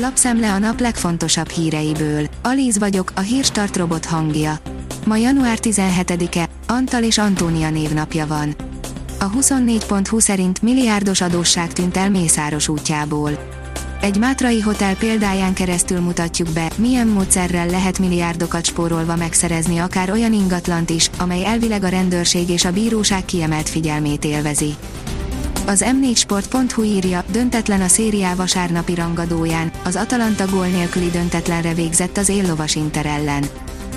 Lapszemle a nap legfontosabb híreiből. Alíz vagyok, a hírstart robot hangja. Ma január 17-e, Antal és Antónia névnapja van. A 24.20 szerint milliárdos adósság tűnt el Mészáros útjából. Egy mátrai hotel példáján keresztül mutatjuk be, milyen módszerrel lehet milliárdokat spórolva megszerezni akár olyan ingatlant is, amely elvileg a rendőrség és a bíróság kiemelt figyelmét élvezi. Az M4sport.hu írja, döntetlen a szériá vasárnapi rangadóján, az Atalanta gól nélküli döntetlenre végzett az éllovas Inter ellen.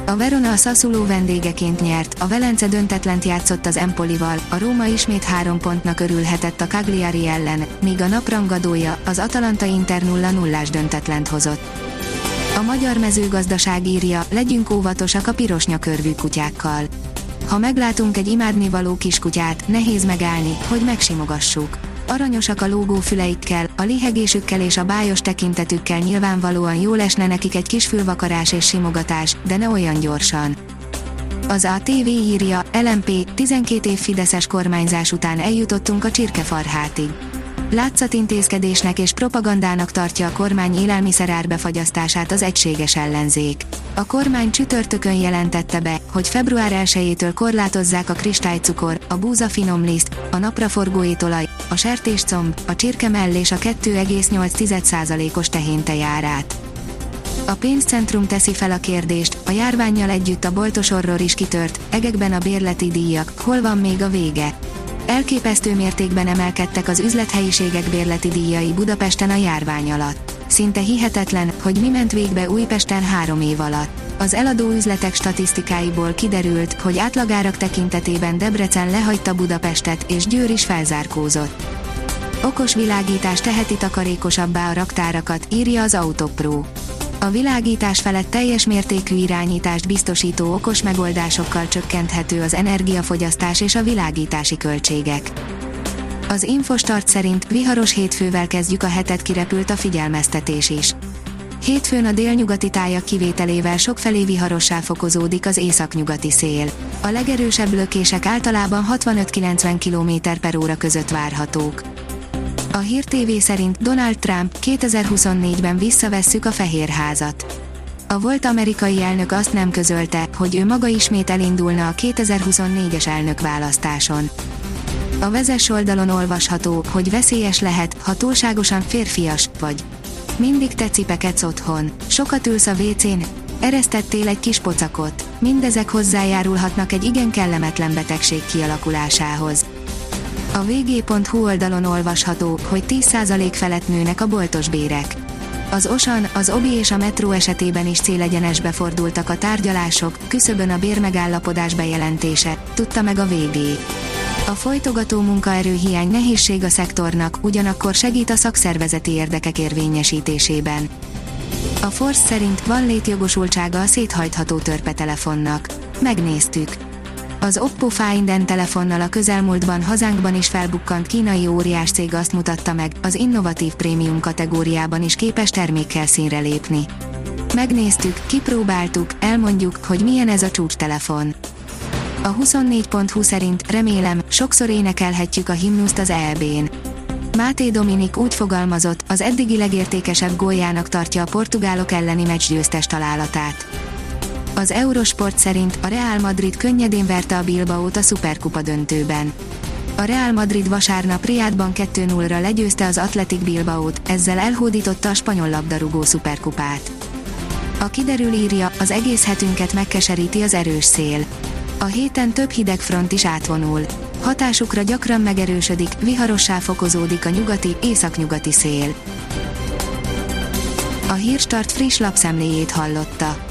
A Verona a Sassuolo vendégeként nyert, a Velence döntetlent játszott az Empolival, a Róma ismét három pontnak örülhetett a Cagliari ellen, míg a naprangadója, az Atalanta Inter 0-0-ás döntetlent hozott. A magyar mezőgazdaság írja, legyünk óvatosak a pirosnyakörvű kutyákkal. Ha meglátunk egy imádnivaló kiskutyát, nehéz megállni, hogy megsimogassuk. Aranyosak a lógó füleikkel, a lihegésükkel és a bájos tekintetükkel nyilvánvalóan jól esne nekik egy kis fülvakarás és simogatás, de ne olyan gyorsan. Az ATV írja, LMP, 12 év Fideszes kormányzás után eljutottunk a csirkefarhátig látszatintézkedésnek és propagandának tartja a kormány élelmiszer árbefagyasztását az egységes ellenzék. A kormány csütörtökön jelentette be, hogy február 1-től korlátozzák a kristálycukor, a búza finomliszt, a napraforgó étolaj, a sertéscomb, a csirkemell és a 2,8%-os tehéntejárát. A pénzcentrum teszi fel a kérdést, a járványjal együtt a boltos orror is kitört, egekben a bérleti díjak, hol van még a vége? Elképesztő mértékben emelkedtek az üzlethelyiségek bérleti díjai Budapesten a járvány alatt. Szinte hihetetlen, hogy mi ment végbe Újpesten három év alatt. Az eladó üzletek statisztikáiból kiderült, hogy átlagárak tekintetében Debrecen lehagyta Budapestet, és Győr is felzárkózott. Okos világítás teheti takarékosabbá a raktárakat, írja az Autopro a világítás felett teljes mértékű irányítást biztosító okos megoldásokkal csökkenthető az energiafogyasztás és a világítási költségek. Az Infostart szerint viharos hétfővel kezdjük a hetet kirepült a figyelmeztetés is. Hétfőn a délnyugati tájak kivételével sokfelé viharossá fokozódik az északnyugati szél. A legerősebb lökések általában 65-90 km per óra között várhatók. A Hír TV szerint Donald Trump 2024-ben visszavesszük a Fehérházat. A volt amerikai elnök azt nem közölte, hogy ő maga ismét elindulna a 2024-es elnökválasztáson. A vezes oldalon olvasható, hogy veszélyes lehet, ha túlságosan férfias vagy. Mindig te cipekedsz otthon, sokat ülsz a WC-n, eresztettél egy kis pocakot. Mindezek hozzájárulhatnak egy igen kellemetlen betegség kialakulásához. A vg.hu oldalon olvasható, hogy 10% felett nőnek a boltos bérek. Az Osan, az Obi és a Metro esetében is célegyenesbe fordultak a tárgyalások, küszöbön a bérmegállapodás bejelentése, tudta meg a VG. A folytogató munkaerőhiány nehézség a szektornak, ugyanakkor segít a szakszervezeti érdekek érvényesítésében. A Force szerint van létjogosultsága a széthajtható törpetelefonnak. Megnéztük. Az Oppo Find N telefonnal a közelmúltban hazánkban is felbukkant kínai óriás cég azt mutatta meg, az innovatív prémium kategóriában is képes termékkel színre lépni. Megnéztük, kipróbáltuk, elmondjuk, hogy milyen ez a csúcstelefon. A 24.20 szerint remélem, sokszor énekelhetjük a himnuszt az EB-n. Máté Dominik úgy fogalmazott, az eddigi legértékesebb góljának tartja a portugálok elleni meccsgyőztes találatát. Az Eurosport szerint a Real Madrid könnyedén verte a Bilbaót a Superkupa döntőben. A Real Madrid vasárnap Riadban 2-0-ra legyőzte az Athletic Bilbaót, ezzel elhódította a spanyol labdarúgó szuperkupát. A kiderül írja, az egész hetünket megkeseríti az erős szél. A héten több hideg front is átvonul. Hatásukra gyakran megerősödik, viharossá fokozódik a nyugati, északnyugati szél. A Hírstart friss lapszemléjét hallotta.